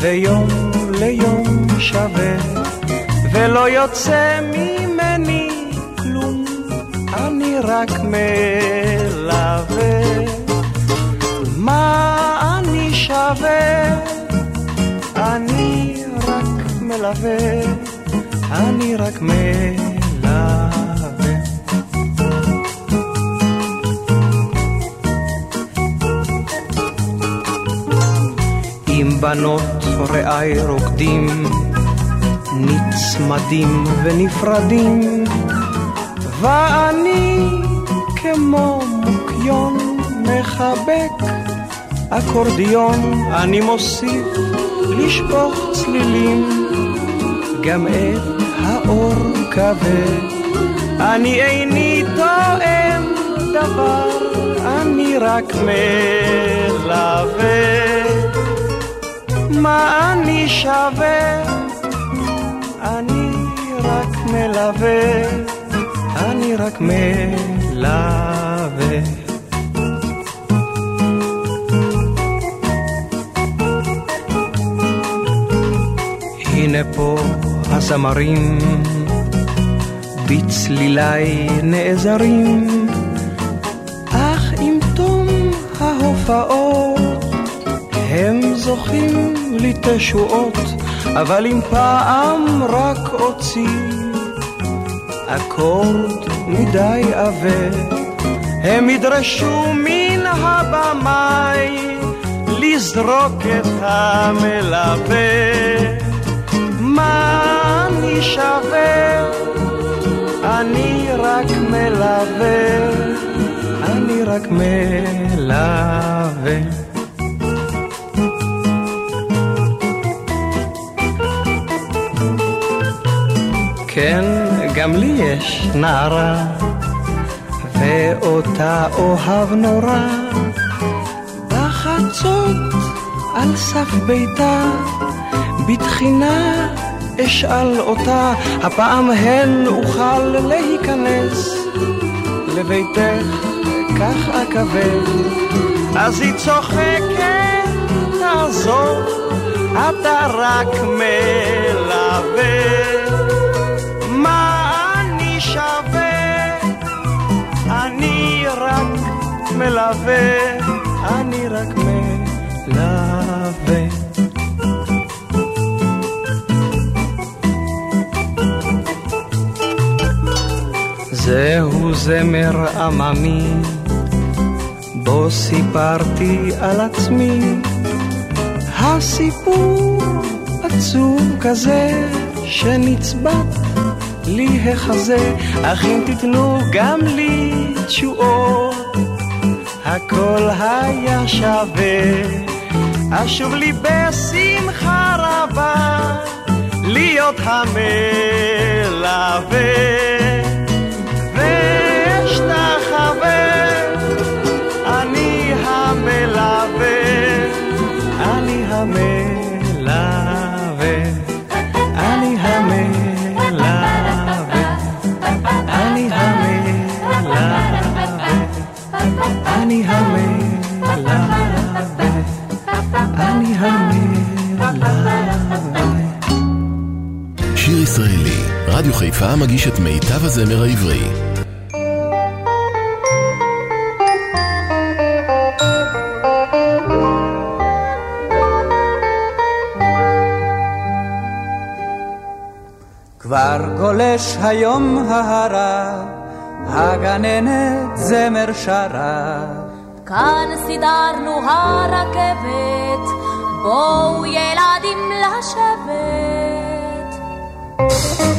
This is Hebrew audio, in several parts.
ויום ליום שווה, ולא יוצא ממני כלום, אני רק מלווה. מה אני שווה? אני רק מלווה, אני רק מלווה. בנות רעי רוקדים, נצמדים ונפרדים, ואני כמו מוקיון מחבק אקורדיון, אני מוסיף לשפוך צלילים, גם את האור כבד. אני איני תואם דבר, אני רק מלווה. מה אני שווה? אני רק מלווה, אני רק מלווה. הנה פה הזמרים בצלילי נעזרים, אך עם תום ההופעות הם זוכים לי תשועות, אבל אם פעם רק אוציא אקורד מדי עבה, הם ידרשו מן הבמאי לזרוק את המלווה. מה אני שווה? אני רק מלווה, אני רק מלווה. כן, גם לי יש נערה, ואותה אוהב נורא. בחצות על סף ביתה, בתחינה אשאל אותה, הפעם הן אוכל להיכנס לביתך, כך אכבד. אז היא צוחקת, תעזוב, אתה רק מלווה. מלווה, אני רק מלווה. זהו זמר עממי, בו סיפרתי על עצמי. הסיפור עצוב כזה, שנצבט לי החזה, אך אם תיתנו גם לי תשועות, הכל היה שווה. אשוב לי בשמחה רבה, להיות המלווה. ואשתחווה, אני המלווה, אני המלווה, שיר ישראלי, רדיו חיפה מגיש את מיטב הזמר העברי. כבר גולש היום ההרה, הגננת זמר שרה. כאן סידרנו הרכבת, בואו ילדים לשבת.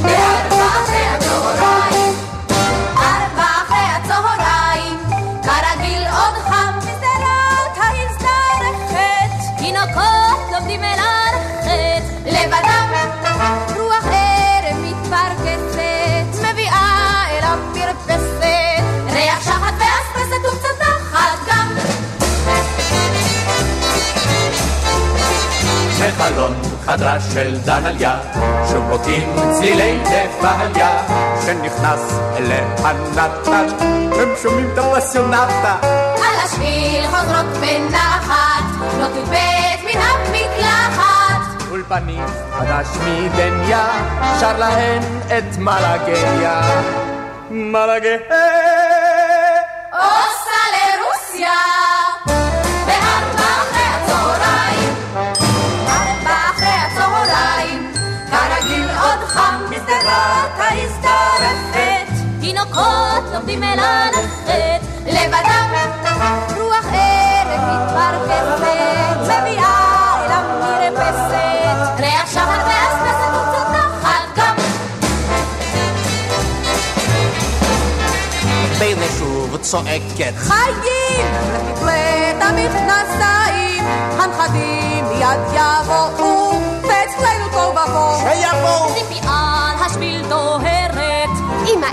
בארבע חדרה של דליה, שוב בוטים צלילי נפליה, שנכנס אליה נתן, הם שומעים את הפסיונטה. על השביל חוזרות בנחת, לא תובט מן המקלחת. אולפנים חדש מדניה, שר להן את מלאגיה. מלאגיה. לומדים אל הלכת, לבדם רוח ערב מתפרקסת, מביאה אל המרפסת, ריח שחר ואספסת וקצת נחת גם. והנה שוב צועקת חיים! לתפלט המכנסיים, הנכדים מיד יבואו, ואצלנו תוהו ובוהו. שיבואו ציפי על השביל דוהרת, אמא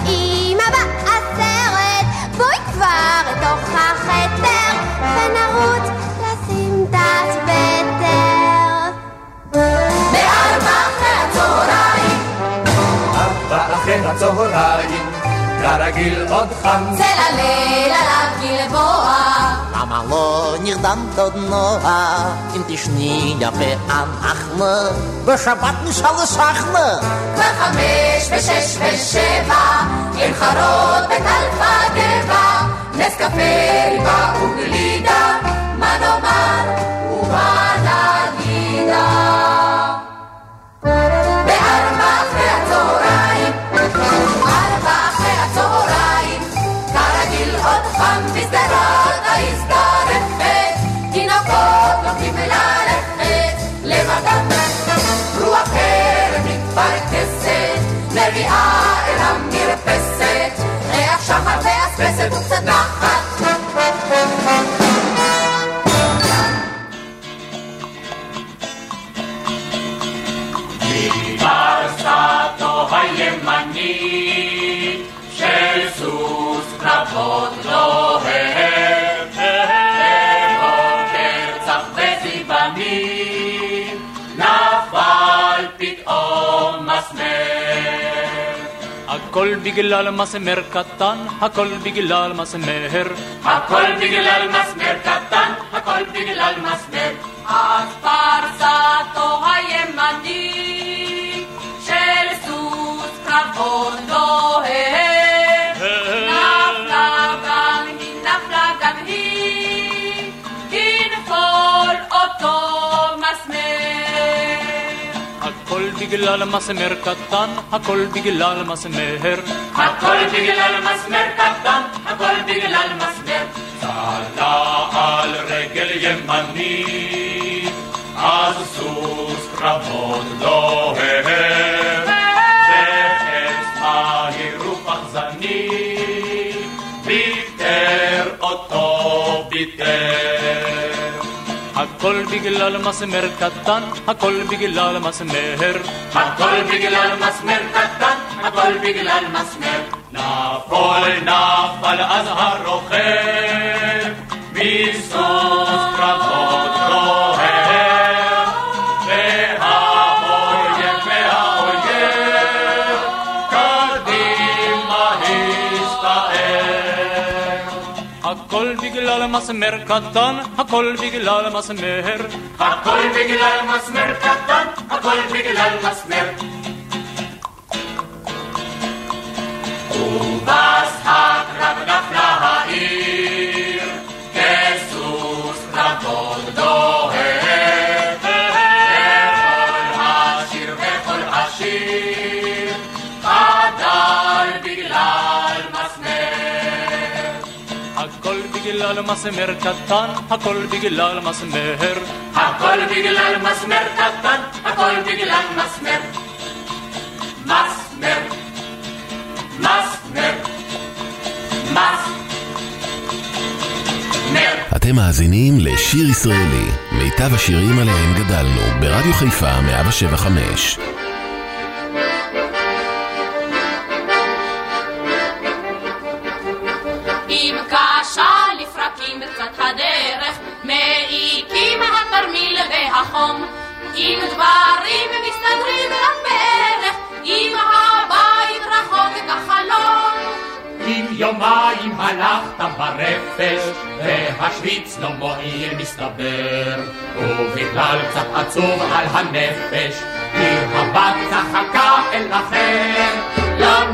בואי כבר לתוך החדר, ונרוץ לסמטת בטר. בארבע אחרי הצהריים, ארבע אחרי הצהריים, כרגיל עוד חם. צל הליל עליו גלבוע. למה לא נרדמת עוד נועה אם תשני יפה אנחנו בשבת נשאל לשחנה כבר חמש ושש ושבע, עם חרות בטלפה גבע, נס קפה, ריבה וגלידה, מה נאמר ומה נגידה. בארבע אחרי הצהריים, ארבע אחרי הצהריים, כרגיל עוד חם בשדרת ההזדרפת, תינוקות לומדים ללכת לבדם, רוח ערב מתפרקסת, מביאה אל המרפסת, ריח שחר ואספסת וקצת הכל בגלל מסמר קטן, הכל בגלל מסמר. הכל בגלל מסמר קטן, הכל בגלל מסמר. בגלל מסמר קטן, הכל בגלל מסמר. הכל בגלל מסמר קטן, הכל בגלל מסמר. צלה על רגל ימנית, אז סוס קרבות דוהר. בחץ מהיר ופחזני, ביטר אותו ביטר. הכל בגלל מסמר קטן, הכל בגלל מסמר. הכל בגלל מסמר קטן, הכל בגלל מסמר. נפול נפל אז הרוכב, מסוס קרבות מסמר קטן, הכל בגלל מסמר. הכל בגלל מסמר קטן, הכל בגלל מסמר. ובס הקרב בגלל מסמר קטן, הכל בגלל מסמר. הכל בגלל מסמר קטן, הכל בגלל מסמר. מסמר, מסמר, מסמר. אתם מאזינים לשיר ישראלי, מיטב השירים עליהם גדלנו, ברדיו חיפה 175. הלכת ברפש, והשוויץ לא מועיל מסתבר, ובכלל קצת עצוב על הנפש, כי הבת צחקה אל אחר, לא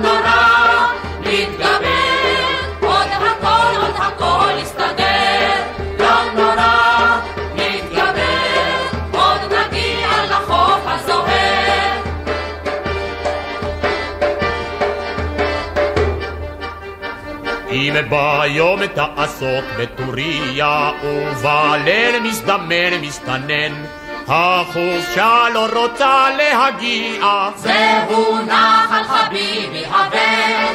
אם ביום תעסוק בטוריה, ובליל מזדמן מסתנן, החופשה לא רוצה להגיע. זהו נחל חביבי הבן,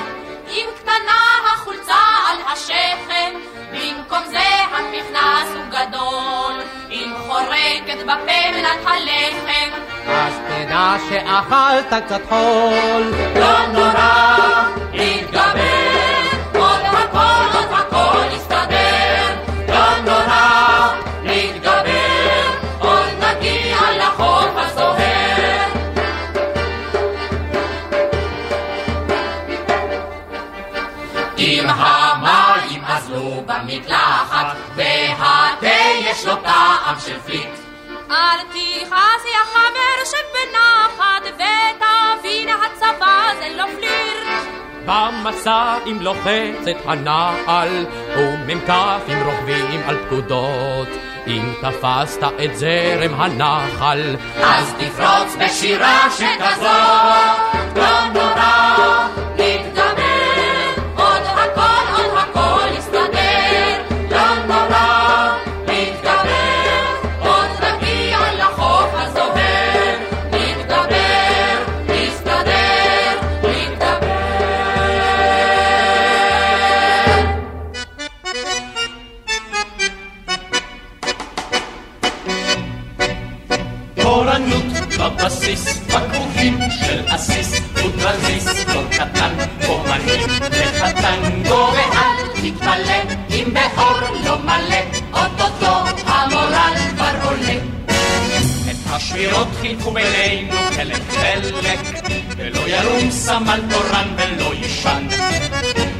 אם קטנה החולצה על השכם, במקום זה המכנס הוא גדול, אם חורקת בפה מנת הלחם, אז תדע שאכלת קצת חול. לא נורא, נתגבר, והתה יש לו טעם של פליק. אל תכעס יא חבר שבנחת, ותבין הצבא זה לא פלירט. במסע עם לוחצת הנעל, ומ"כ עם רוכבים על פקודות. אם תפסת את זרם הנחל, אז תפרוץ בשירה שכזאת, לא נורא, קטן, אומנים לחתנגו, ואל תתפלא אם באור לא מלא, אוטוטו המורל כבר עולה. את השבירות חילקו בינינו חלק חלק, ולא ירום סמל תורן ולא יישן.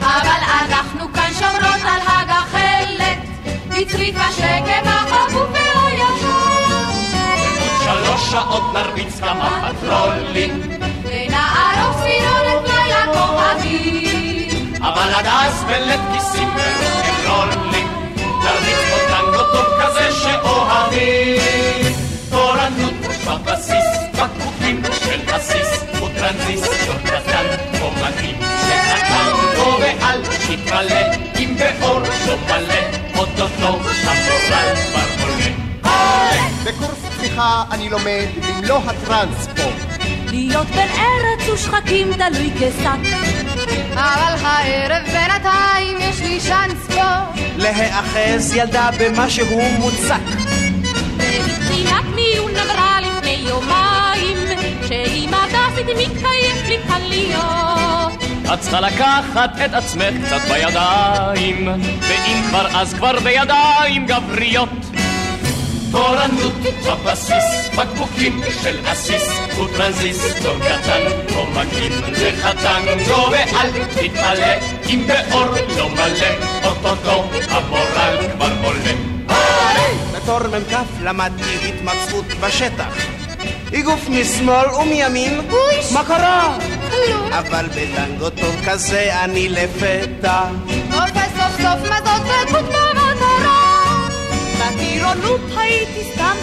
אבל אנחנו כאן שומרות על הגחלת, בצריף השקט החבוב והישן. שלוש שעות נרביץ כמה פטרולים, סירונת לילה כוכבים. אבל עד אז בלית כיסים ורוקנרולים, נרביץ פה טנגו טוב כזה שאוהבים. תורנות בבסיס, בקבוקים של בסיס, וטרנזיסטור קטן, אומנים שהטנגו ואל תתמלא, אם באור לא מלא, אוטוטו המורל כבר עולה. בקורס צפיחה אני לומד במלוא הטרנספורט. להיות בן ארץ ושחקים תלוי כשק. אבל הערב בינתיים יש לי שאנס פה. להיאחז ילדה במה שהוא מוצק. מבחינת מיון אמרה לפני יומיים, שאם הדסית מתקיים בלי כאן להיות. את צריכה לקחת את עצמך קצת בידיים, ואם כבר אז כבר בידיים גבריות. תורנות בבסיס, בקבוקים של עסיס, וטרנזיסטור קטן, אומנים לחתנגו, ואל תתמלא, אם באור לא מלא, אוטוטו המורל כבר עולה. בתור מ"כ למדתי התמצאות בשטח. איגוף משמאל ומימין, מה קרה? כלום. אבל בטנגו טוב כזה אני לפתע. תופס סוף סוף מזוז ודמות במטרה. בטירונות הייתי סתם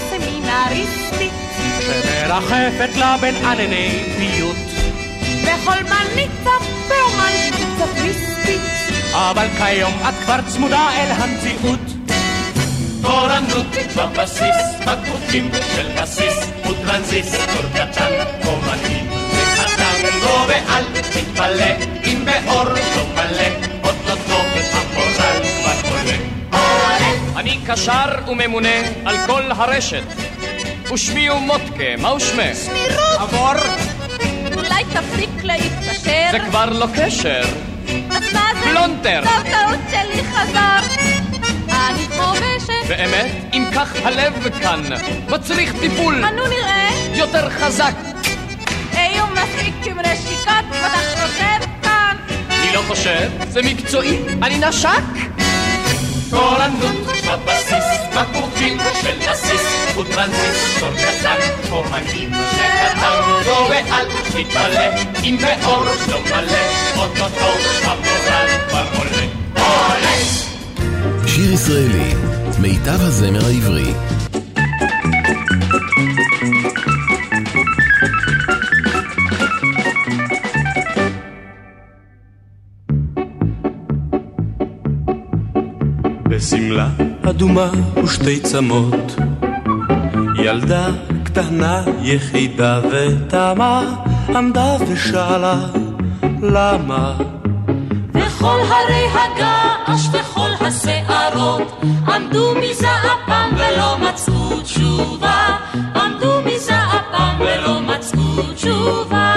סמינריסטית, שמרחפת לה בין ענני פיוט. ברומנטית קצת מיסטית. אבל כיום את כבר צמודה אל המציאות. תורנות בבסיס, בקבוקים של בסיס, וטרנזיסטור קטן, אומנים לחתנגו, ואל תתפלא, אם באור לא מלא, אוטוטו המורל כבר עולה. אני קשר וממונה על כל הרשת. ושמי הוא מוטקה, מהו שמך? עבור, אולי תפסיק להתקשר? זה כבר לא קשר. אז מה זה? פלונטר. טוב, טעות שלי חזר. אני חובב מתרגשת. באמת? אם כך הלב כאן מצריך טיפול אנו נראה. יותר חזק. היו מספיק עם נשיקות, ואתה חושב כאן. אני לא חושב, זה מקצועי, אני נשק. וטרנזיסטור קטן, אומנים שקטן, בוא ואל תתפלא, אם באור לא מלא, אוטוטו המורל כבר. עולה! שיר ישראלי, מיטב הזמר העברי. בשמלה אדומה ושתי צמות ילדה קטנה יחידה ותמה עמדה ושאלה למה? וכל הרי הגעש וכל השערות עמדו מזעפם ולא מצאו תשובה. עמדו מזעפם ולא מצאו תשובה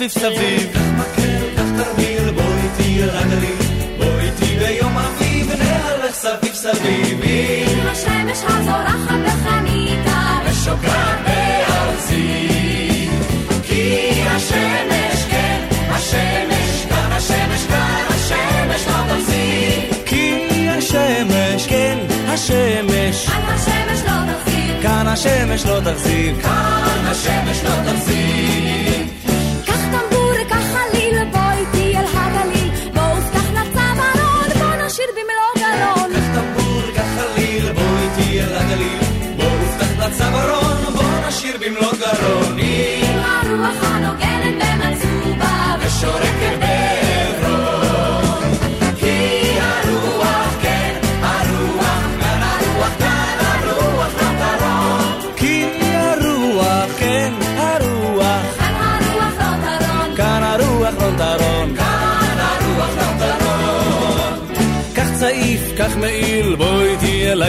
נהלך סביב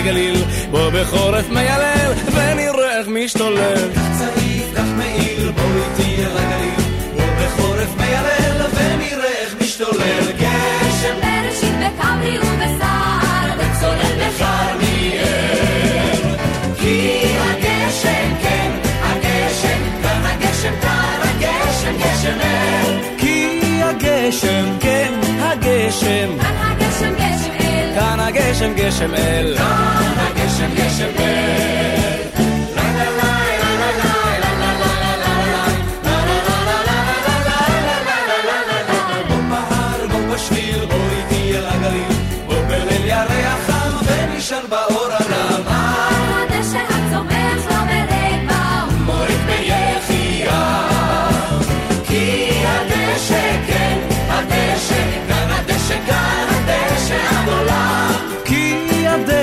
הגליל, בוא בחורף מיילל, ונראה איך משתולל. צעיף, קח מעיל, בוא איתי אל הגליל, בוא בחורף מיילל, ונראה איך משתולל. גשם בראשית בכברי ובסער וצולל בכרמיאל. כי הגשם, כן, הגשם, כאן הגשם, כאן הגשם, גשם אל. כי הגשם, כן, הגשם, כאן הגשם גשם אל כאן הגשם, גשם אל. כאן הגשם, גשם אל.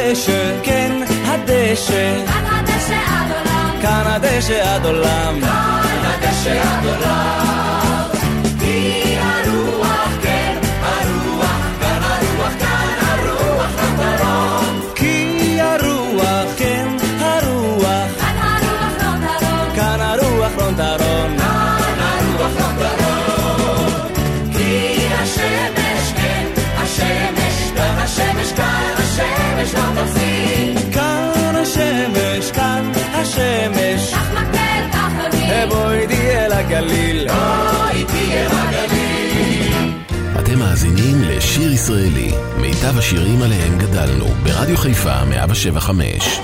הדשא, כן הדשא. כאן הדשא עד עולם. כאן הדשא עד עולם. כאן הדשא עד עולם. תפסיק. כאן השמש, כאן השמש, קח מקל, קח אוויר. בוא איתי אל הגליל. בוא איתי אל הגליל. אתם מאזינים לשיר ישראלי, מיטב השירים עליהם גדלנו, ברדיו חיפה 175.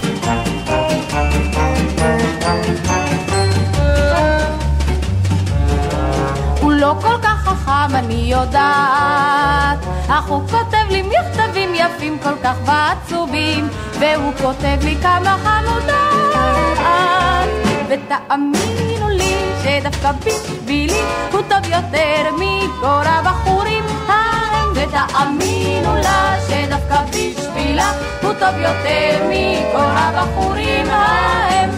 הוא לא כל כך חכם, אני יודעת, אך הוא כותב לי מכתבים יפים כל כך ועצובים, והוא כותב לי כמה חמודות. ותאמינו לי שדווקא בשבילי הוא טוב יותר מכל הבחורים ההם, ותאמינו לה שדווקא בשבילה הוא טוב יותר מכל הבחורים ההם.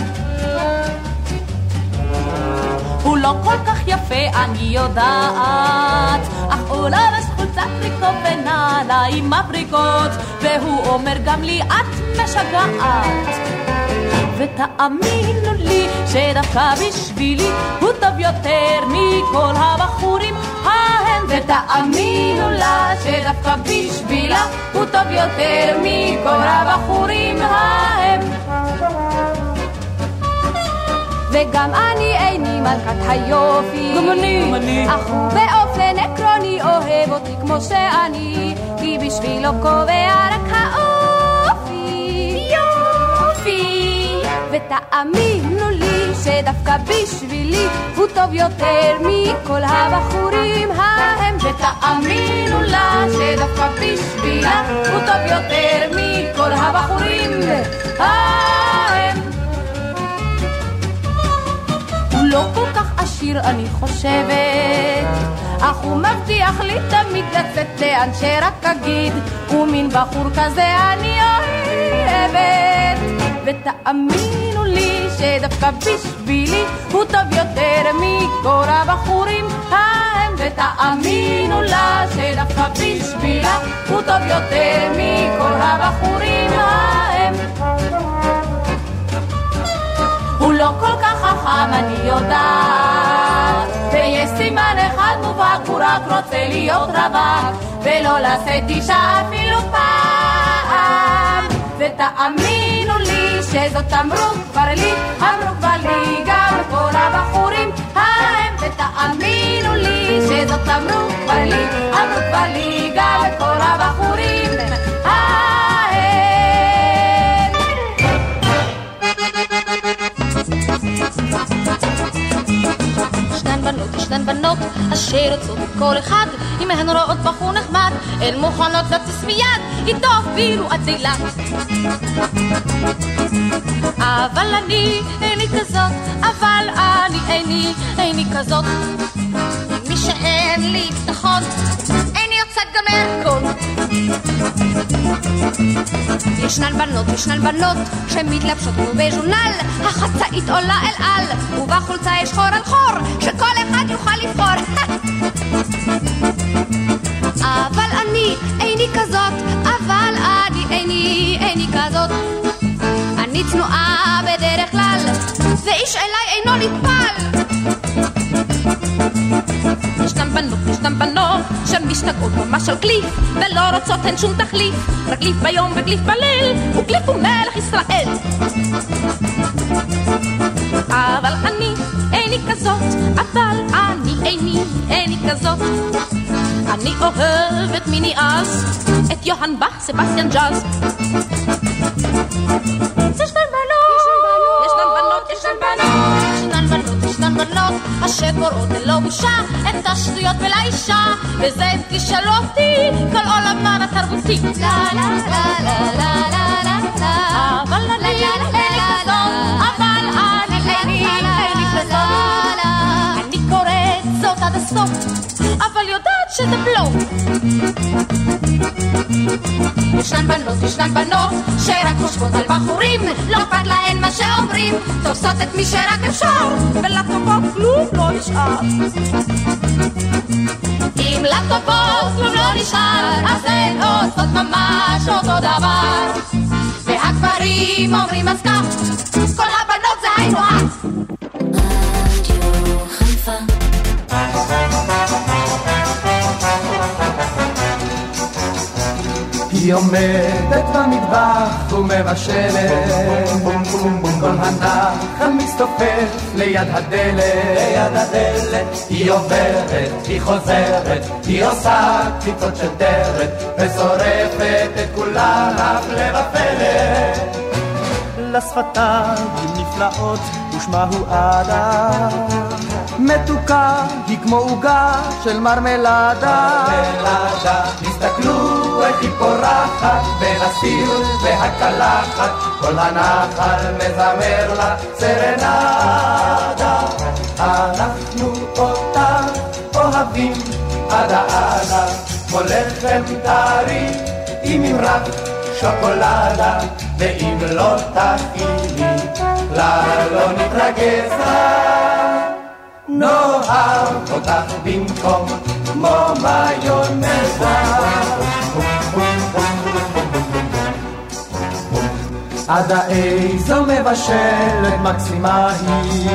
הוא לא כל כך יפה, אני יודעת, אך הוא לובש חולצת טריקו ונעליים מבריקות, והוא אומר גם לי, את משגעת. ותאמינו לי שדווקא בשבילי הוא טוב יותר מכל הבחורים ההם ותאמינו לה שדווקא בשבילה הוא טוב יותר מכל הבחורים ההם וגם אני איני מלכת היופי. גם אני. גם אני. אך הוא באופן עקרוני אוהב אותי כמו שאני, כי בשבילו קובע רק האופי. יופי. ותאמינו לי שדווקא בשבילי הוא טוב יותר מכל הבחורים ההם. ותאמינו לה שדווקא בשבילה הוא טוב יותר מכל הבחורים ההם. לא כל כך עשיר אני חושבת. אך הוא מבטיח לי תמיד לצאת לאן שרק אגיד. ומין בחור כזה אני אוהבת. ותאמינו לי שדווקא בשבילי הוא טוב יותר מכל הבחורים ההם. ותאמינו לה שדווקא בשבילה הוא טוב יותר מכל הבחורים ההם. הוא לא כל כך חכם, אני יודעת. ויש סימן אחד מובהק, הוא רק רוצה להיות רווק, ולא לשאת אישה אפילו פעם. ותאמינו לי שזאת אמרו כבר לי, אמרו כבר לי גם כל הבחורים ההם. ותאמינו לי שזאת אמרו כבר לי, אמרו כבר לי גם כל הבחורים ישנן בנות, ישנן בנות, אשר יוצאות כל אחד, אם הן רואות בחור נחמד, הן מוכנות לטוס מיד, איתו אפילו עד אילת. אבל אני איני כזאת, אבל אני איני, איני כזאת. מי שאין לי ביטחון, יוצאת גם מהכל. ישנן בנות, ישנן בנות, שמתלבשות כמו בז'ונל, החצאית עולה אל על, ובחולצה יש חור על חור, שכל אחד יוכל לבחור. אבל אני איני כזאת, אבל אני איני, איני כזאת. אני צנועה בדרך כלל, ואיש אליי אינו נטפל. ישנם בנות, ישנם בנות, שמשתגעות ממש על קליף, ולא רוצות הן שום תחליף, רק קליף ביום וקליף בליל, וקליף הוא מלך ישראל. אבל אני איני כזאת, אבל אני איני, איני כזאת. אני אוהבת מיני אז, את יוהאן באך, סבסטיאן ג'אז. ישנן בנות, אשר קוראות ללא בושה את השטויות ולאישה, וזה תשאלו אותי, כל עולמן התרבותי. לה לה לה לה לה לה לה לה אבל אני איני כזאת, אבל אני איני, איני כזאת. אני קוראת זאת עד הסוף. אבל יודעת שזה בלוף. ישנן בנות, ישנן בנות, שרק חושבות על בחורים, לא אכפת להן מה שאומרים, תופסות את מי שרק אפשר, ולטובות כלום לא נשאר. אם לטובות כלום לא נשאר, אז הן עושות ממש אותו דבר. והגברים אומרים אז כך, כל הבנות זה היינו הך. היא עומדת במטבח ומבשלת. כל הנחל מסתופף ליד הדלת. ליד הדלת. היא עוברת, היא חוזרת היא עושה קציצות של דרת ושורפת את כולן הפלא ופלא לשפתיים נפלאות ושמה הוא עדה מתוקה היא כמו עוגה של מרמלדה. מרמלדה תסתכלו איך היא פורחת בין הסיר והקלחת כל הנחל מזמר לה סרנדה. אנחנו אותה אוהבים עדה עדה כמו לחם טרי עם ממרק שוקולדה ואם לא תכיני לה לא נתרגז נאהב אותך במקום כמו מיונזה. עדה איזו מבשלת מקסימה היא,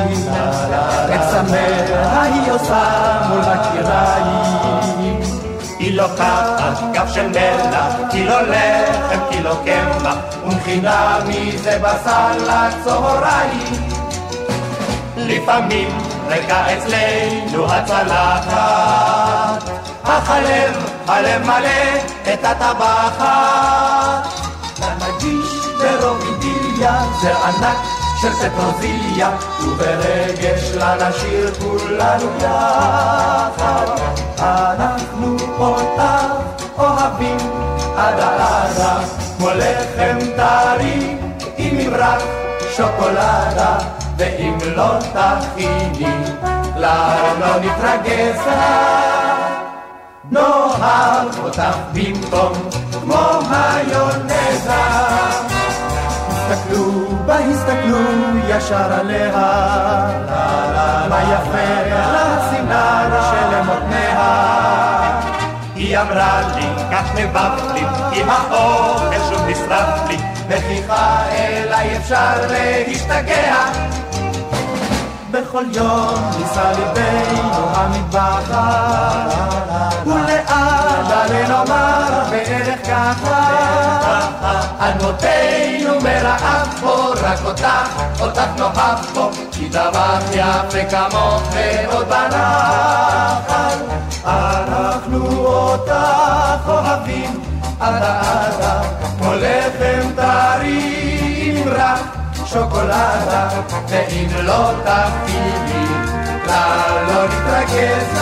את צמרה היא עושה מול מכיריים. היא לוקחת כף של מלח, קילו לחם, קילו קמח, ומכינה מזה בשר לצהריים. לפעמים ריקה אצלנו הצלחת, אך הלב, הלב מלא את הטבחת. נגיש ברוב אידיליה, זה ענק של פטרוזיליה, וברגש לנשיר כולנו יחד. אנחנו אותך אוהבים עדה עדה, כמו לחם טרי עם ממרק שוקולדה. ואם לא תכיני, לה לא נתרגז נאהב אותך במקום כמו היונזה. הסתכלו בה, הסתכלו ישר עליה, מה יפה לצינר שלמותניה. היא אמרה לי, כך נבבת לי, כי האוכל שוב נשרף לי, וכיחה אליי אפשר להשתגע. בכל יום ניסה ליבנו המטבחת, ולעד עלי נאמר בערך ככה, על מותנו מרעב פה, רק אותך, אותך נאהב פה, כי דבר יפה כמוך ועוד בנחל, אנחנו אותך אוהבים, עדה עדה, כמו לחם טרי עם רך. שוקולדה, ואם לא תפעילי, לה לא נתרגז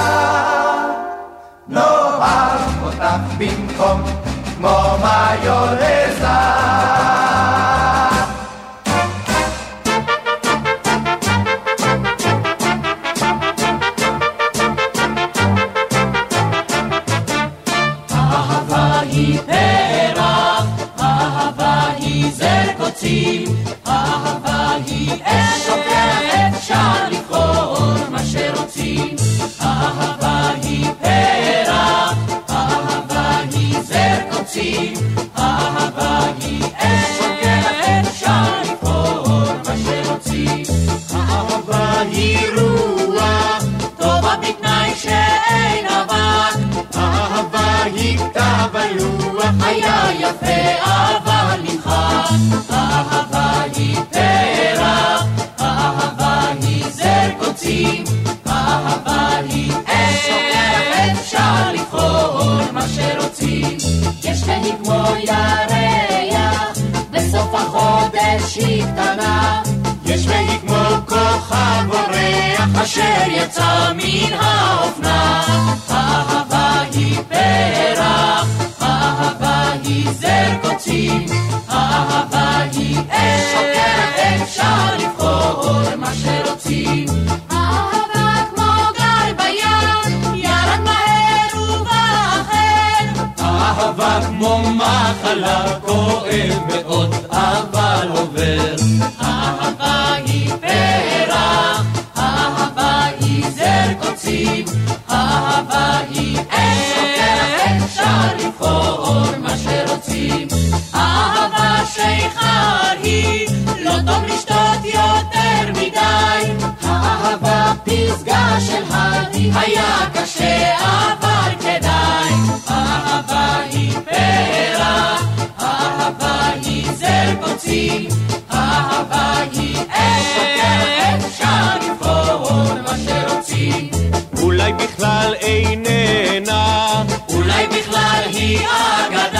נאהב אותך במקום כמו מיונזה. זר קוצים, אהבה היא שוקעת, אפשר לבחור מה שרוצים. אהבה היא פרח, אהבה היא זר קוצים, אהבה היא שוקעת, אפשר לבחור מה שרוצים. אהבה היא רוח, טובה בתנאי שאין אבק, אהבה היא כתב הלוח, היה יפה. אהבה היא פרח, אהבה היא זר קוצים, אהבה היא אש אפשר לבחור מה שרוצים. יש והיא כמו ירח, בסוף החודש היא קטנה. יש והיא כמו כוכב אורח אשר יצא מן האופנה. אהבה היא פרח, האהבה היא זר קוצים, האהבה היא אש עוקרת, אפשר לבחור מה שרוצים. אהבה כמו גל בים, ירד מהר ובא אחר. כמו מחלה, כואב מאוד, אבל עובר. אהבה היא פרח, אהבה היא זר קוצים, אהבה היא אש שיכר היא, לא טוב לשתות יותר מדי. האהבה פסגה של הדי, היה קשה אבל כדאי. האהבה היא פרה, האהבה היא זר קוצים, האהבה היא אש, אפשר לבחור מה שרוצים. אולי בכלל איננה, אולי בכלל היא אגדה.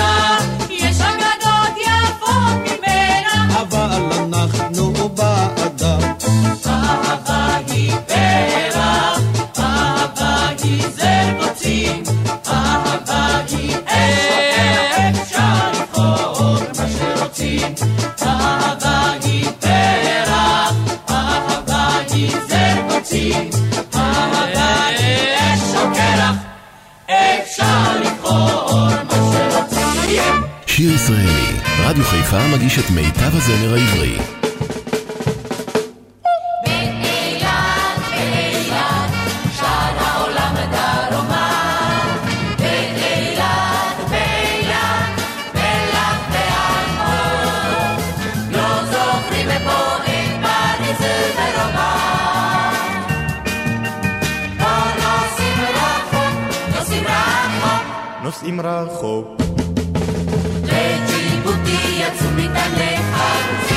רדיו חיפה מגיש את מיטב הזמר העברי. נוסעים רחוק יצאו מתעליך.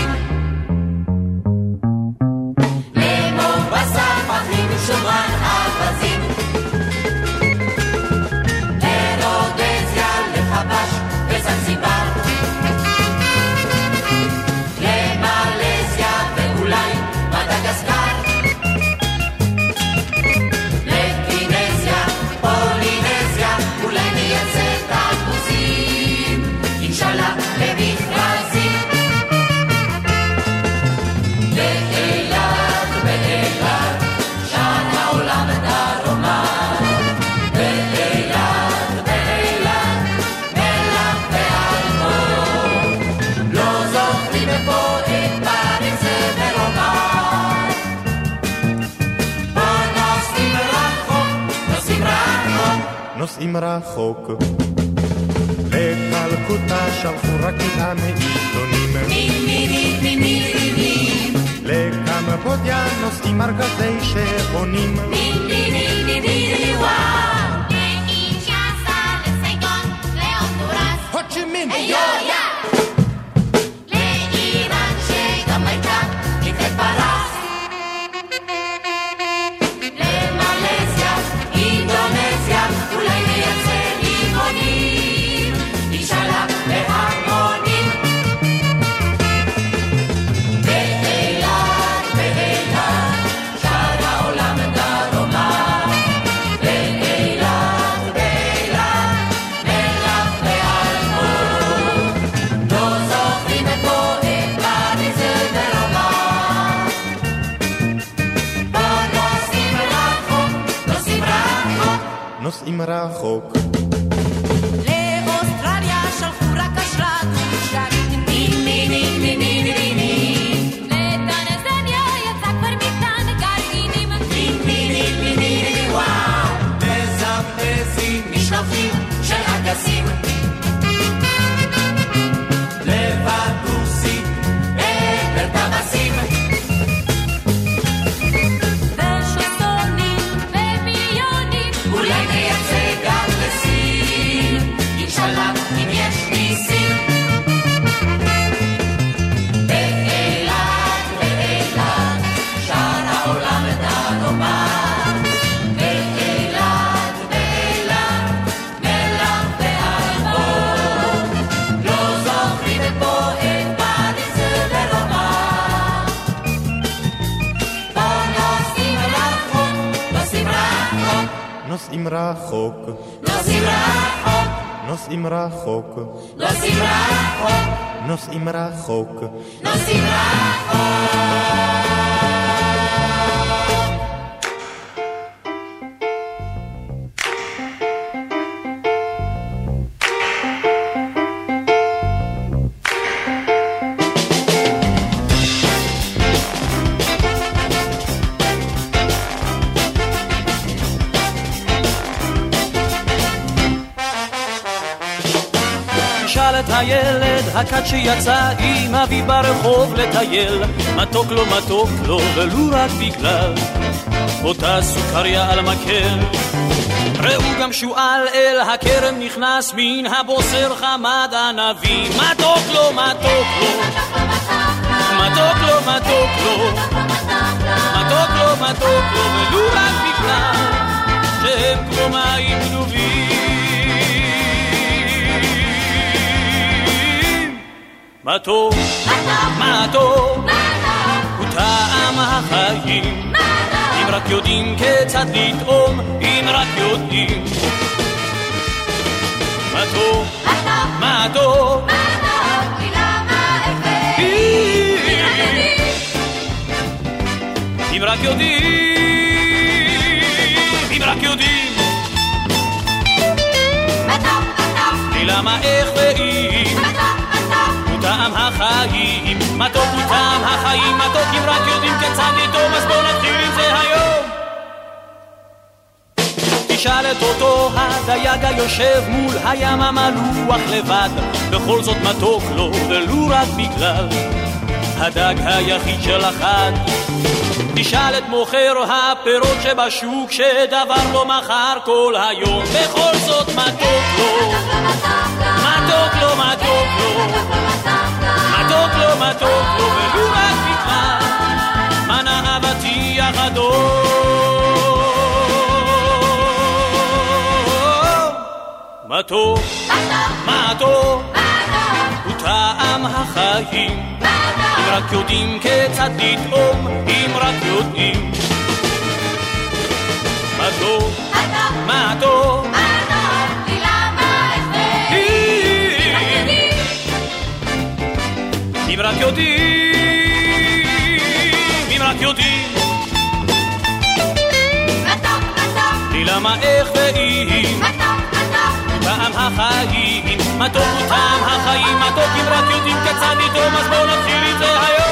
רחוק. לקלקוטה שלחו רקיעה מעיתונים. מימירים, מימירים. לקמבודיה נוסעים ארגזי שעונים. מימירים, מימירים, וואו. לאינשאסה, לסייגון, להונדורס. הוצ'ימין, יואו! נוסעים רחוק. לאוסטרליה שלחו רק אשרת שרים. ני ני ני ני ני ני ני Thank you. רחוק. נוסעים רחוק. נוסעים רחוק. נוסעים רחוק. נוסעים רחוק. נוסעים רחוק. הכת שיצא עם אביו ברחוב לטייל. מתוק לו מתוק לו ולו רק בגלל אותה סוכריה על מקל. ראו גם שועל אל הכרם נכנס מן הבוסר חמד ענבים מתוק לו מתוק לו. מתוק לו מתוק לו. מתוק לו מתוק לו ולו רק בגלל שהם כמו מים גנובים מתוק מתוק הוא טעם החיים אם רק יודעים כיצד לטעום, אם רק יודעים. מה טוב, מה טוב, אם רק יודעים, אם רק יודעים. למה איך ואם, טעם החיים, מתוק הוא טעם החיים, מתוק אם רק יודעים כיצד לטעום, אז בואו נתחיל עם זה היום. תשאל את אותו הדייג היושב מול הים המלוח לבד, בכל זאת מתוק לו, ולו רק בגלל הדג היחיד של החג. תשאל את מוכר הפירות שבשוק, שדבר לא מכר כל היום, בכל זאת מתוק לו, מתוק לו, מתוק לו, לו, מתוק לו, ולו רק בגלל מנה אבטיח אדום. מתוק, מתוק, הוא טעם החיים. אם רק יודעים כיצד לטעום, אם רק יודעים. מתוק, מתוק, אם רק יודעים, אם רק יודעים. לי למה איך ואם, טעם החיים, מתוק הוא טעם החיים, מתוק אם רק יודעים כיצד לטעום, אז בואו נתחיל עם זה היום.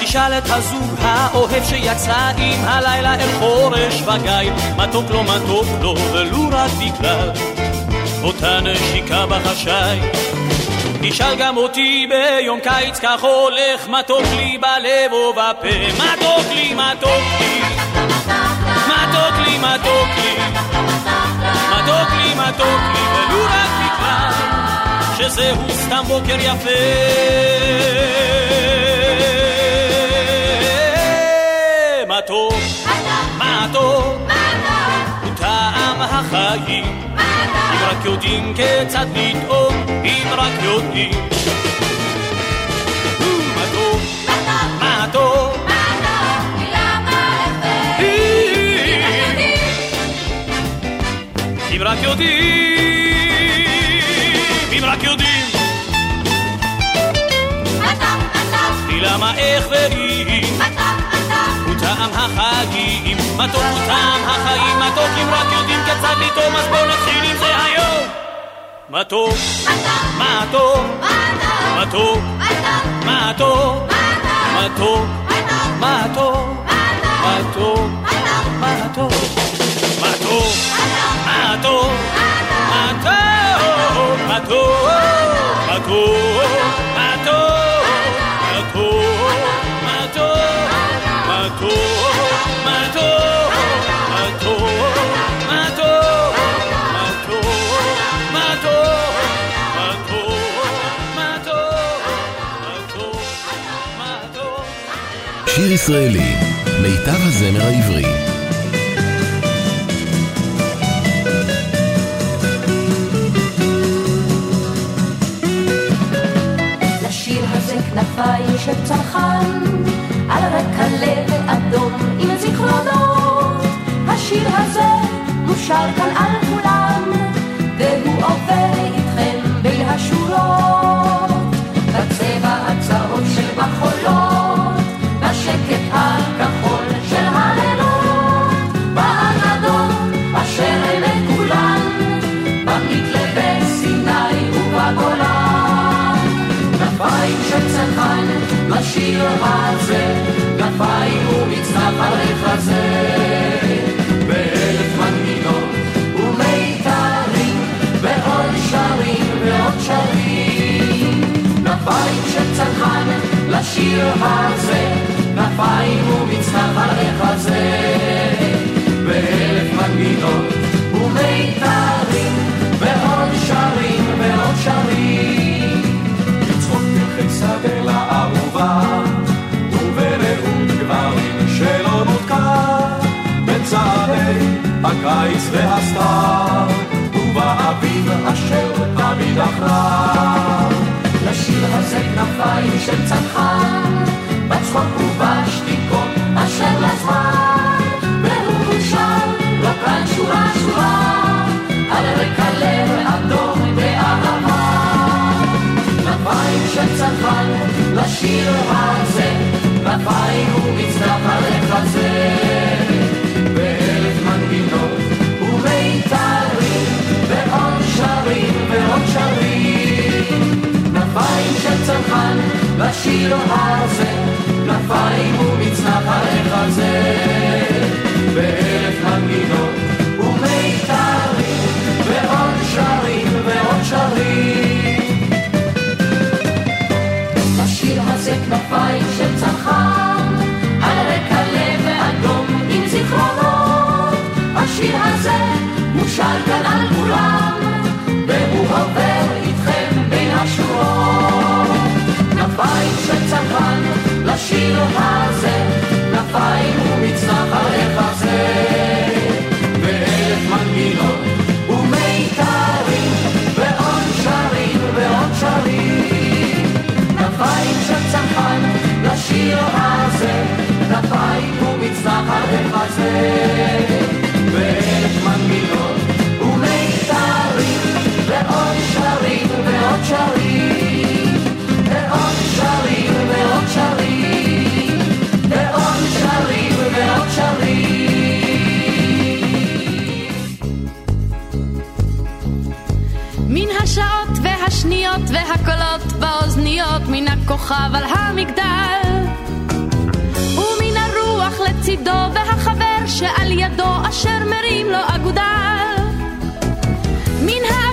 תשאל האוהב שיצא עם הלילה אל חורש וגיא, מתוק לו מתוק לו ולו רק בגלל אותה נשיקה בחשאי. תשאל גם אותי ביום קיץ כך הולך, מתוק לי בלב ובפה, מתוק לי, מתוק לי, מתוק לי, מתוק לי, מתוק לי, מתוק לי, ולו רק בגלל שזהו סתם בוקר יפה. מתוק, מתוק, הוא טעם החיים. אם רק יודעים כיצד לטעום, אם רק יודעים. מתוק, מתוק, אם רק יודעים, אם רק יודעים. למה איך הוא טעם החגים, מתוק הוא טעם החיים, מתוק אם רק יודעים כיצד לטעום, אז בואו נתחיל עם זה היום. מתוק, מתוק, מתוק, מתוק, מתוק, מתוק, מתוק, מתוק, מתוק, מתוק, מתוק, מתוק, מתוק, ישראלי, מיטב הזמר העברי. לשיר הזה כנפיים של צנחן, על רקע לב אדום עם זיכרונות. השיר הזה מושר כאן על כולם, והוא עובר איתכם בין השורות. לשיר הזה, כנפיים ומצנח על החזה. באלף מנגינות ומיתרים, ועוד שרים ועוד שרים. כנפיים של צנחן לשיר הזה, כנפיים ומצנח על החזה. באלף מנגינות ומיתרים, ועוד שרים ועוד שרים. לצחוק בחיסה לאהובה, וברעות גברים שלא נותקה, בצעדי הקיץ והסתיו, ובאביב אשר תמיד אחריו. לשיר הזה כנפיים של צנחן, בצחוק ובשתיקות אשר לזמן, והוא שר לו כאן שורה שורה, על רקע לב אדום ואהבה. כנפיים של צנחן לשיר הזה, כנפיים ומצנח על החזה. באלף מנגינות ומיתרים, ועוד שרים ועוד שרים. כנפיים של צנחן לשיר הזה, כנפיים ומצנח על החזה. באלף מנגינות ומיתרים, ועוד שרים ועוד שרים. השיר הזה כנפיים של צנחן, על רקע לב אדום עם זיכרונות. השיר הזה מושר כאן של צנחן לשיר הזה, כנפיים ומצנח על החזה. ואלף מנגינות ומיתרים, ועוד שרים ועוד שרים. כנפיים של צנחן לשיר הזה, כנפיים ומצנח על החזה. ואלף מנגינות ומיתרים, ועוד שרים ועוד שרים. השעות והשניות והקולות באוזניות מן הכוכב על המגדל. ומן הרוח לצידו והחבר שעל ידו אשר מרים לו אגודל. מן האבים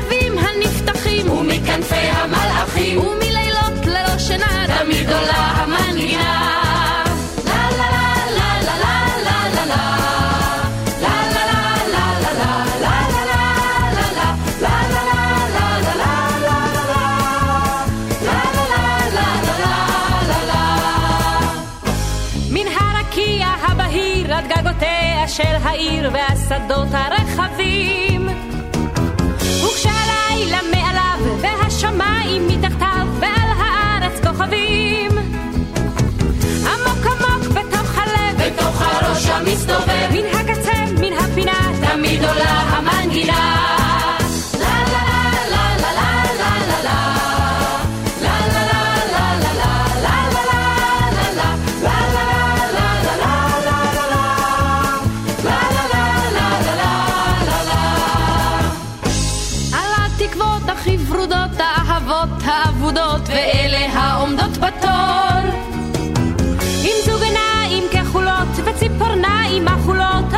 והשדות הרחבים. וכשהלילה מעליו והשמיים מתחתיו ועל הארץ כוכבים. עמוק עמוק בתוך הלב בתוך הראש המסתובב. מן הקצה מן הפינה תמיד עולה המנגינה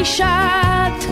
מרגישה את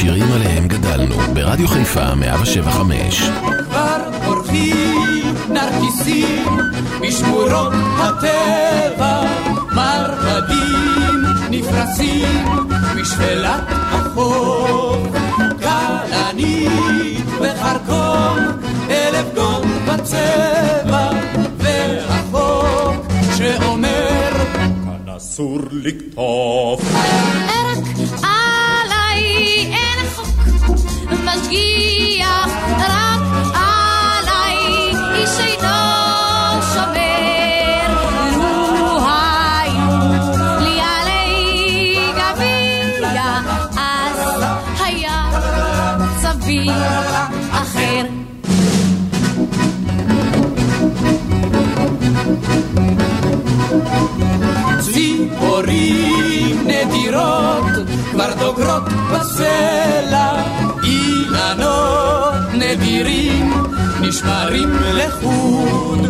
השירים עליהם גדלנו, ברדיו חיפה 175. כבר פורחים נרקיסים משמורות הטבע, מרבדים נפרסים משפלת החוף, כלנית וחרקום, אלף גון בצבע, והחוק שאומר כאן אסור לקטוף. משגיח, רק עליי איש אינו שומר. לו היו לי עלי גביע, אז היה מצבי אחר. ציפורים נדירות כבר דוגרות בסלע, אילנות נדירים נשמרים לחוד,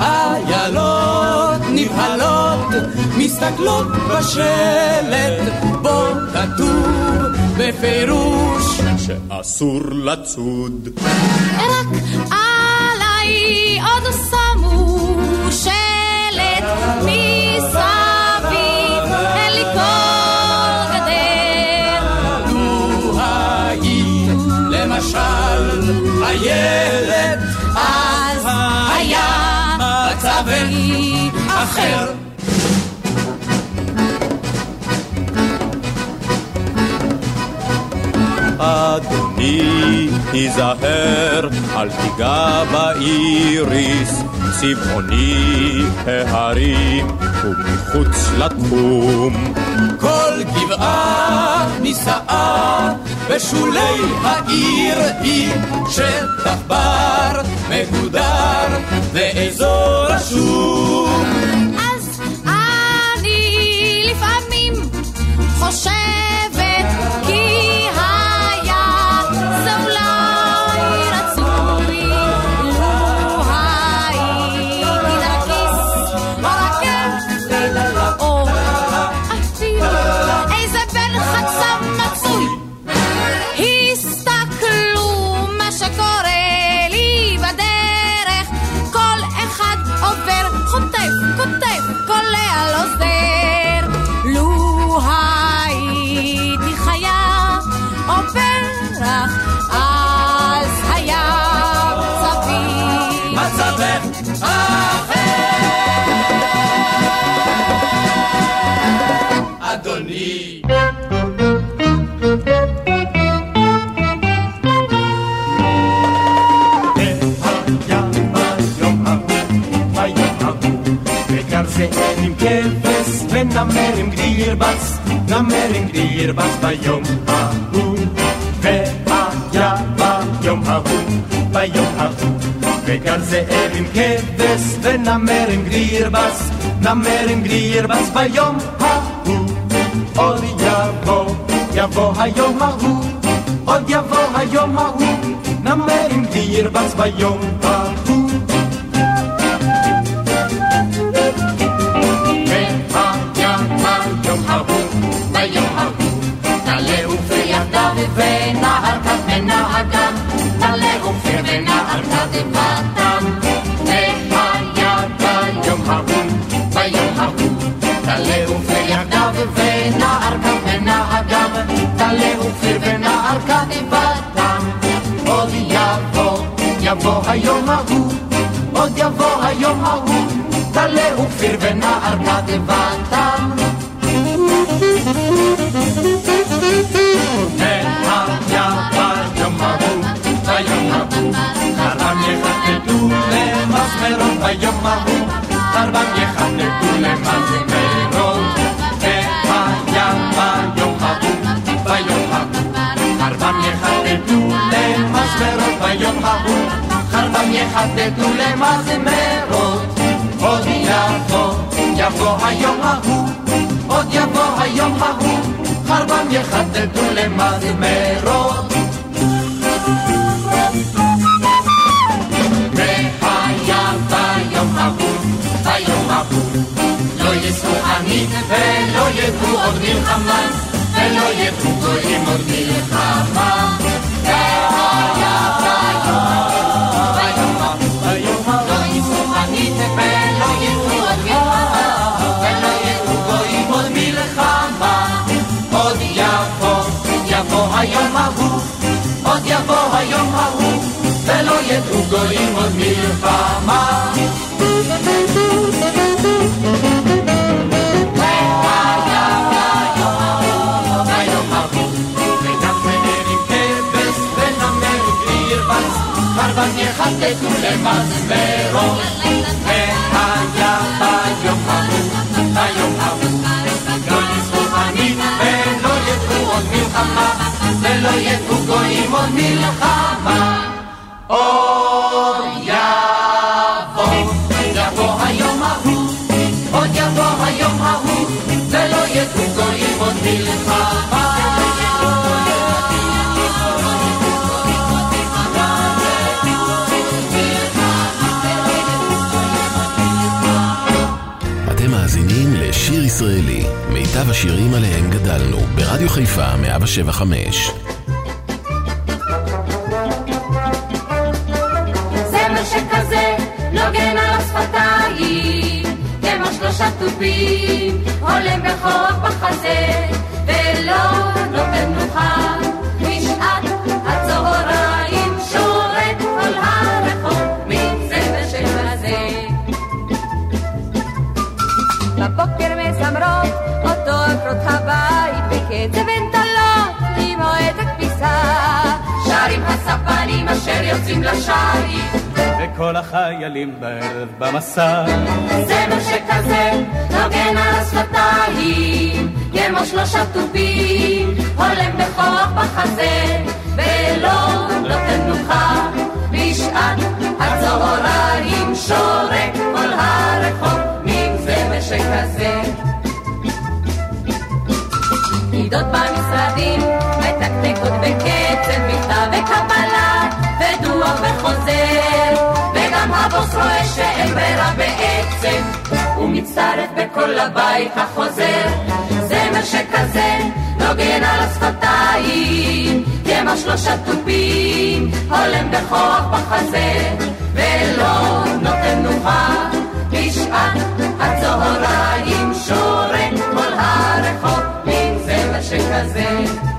איילות נבהלות מסתכלות בשלט, בו כתוב בפירוש שאסור לצוד. רק אדוני, היזהר, אל תיגע באיריס, צבעוני ההרים, ומחוץ לתחום. כל גבעה נישאה בשולי העיר היא שטח בר מגודר ואזור השוק. אז אני לפעמים חושבת כבש ונמר עם גרירבץ, נמר עם גרירבץ ביום ההוא. והיה ביום ההוא, ביום ההוא. וגם זאב עם כבש ונמר עם גרירבץ, נמר עם גרירבץ ביום ההוא. עוד יבוא, יבוא היום ההוא, עוד יבוא היום ההוא, נמר עם גרירבץ ביום ההוא. דבתם. והיה ביום ההוא, ביום ההוא, טלה אופיר יחדיו ונער כת ונהגם, טלה אופיר ונער כת דבתם. עוד יבוא, יבוא היום ההוא, עוד יבוא היום ההוא, טלה ופיר ונער כדבתם. ביום ההוא, חרבם יחטטו למסמרות. והיה ביום ההוא, ביום ההוא, חרבם יחטטו למסמרות ביום ההוא, חרבם יחטטו למזמרות. עוד יבוא, יבוא היום ההוא, עוד יבוא היום ההוא, חרבם יחטטו למזמרות. ייסעו עמית ולא ידעו עוד מלחמה, ולא ידעו גויים עוד מלחמה. היום ההוא, עוד יבוא היום ההוא, ולא ידעו גויים עוד מלחמה. יחטטו למזמרות, והיה ביום ההוא, ביום ההוא, לא יזכו חנית ולא ידעו עוד מלחמה, ולא ידעו גויים עוד מלחמה. השירים עליהם גדלנו, ברדיו חיפה 175. זמר שכזה נוגן על השפתיים, כמו שלושה תופים, הולם בכוח בחזה, ולא נותן מנוחה. בקצב אנטלות עם מועד הכביסה שרים הספנים אשר יוצאים לשיט וכל החיילים בערב במסע. זמר שכזה נוגן על השפתיים כמו שלושה תופים הולם בכוח בחזה ולא נותן מנוחה בשעת הצהריים שורק כל הרחוב זמר שכזה. פקידות במשרדים מתקתקות בקצב מכתב וקבלה ודוח וחוזר. וגם הבוס רואה שאין ברירה בעצם הוא מצטרף בכל הבית החוזר. זמר שכזה נוגן על השפתיים כמו שלושה תופים הולם בכוח בחזה ולא נותן נוחה בשעת הצהריים secas vem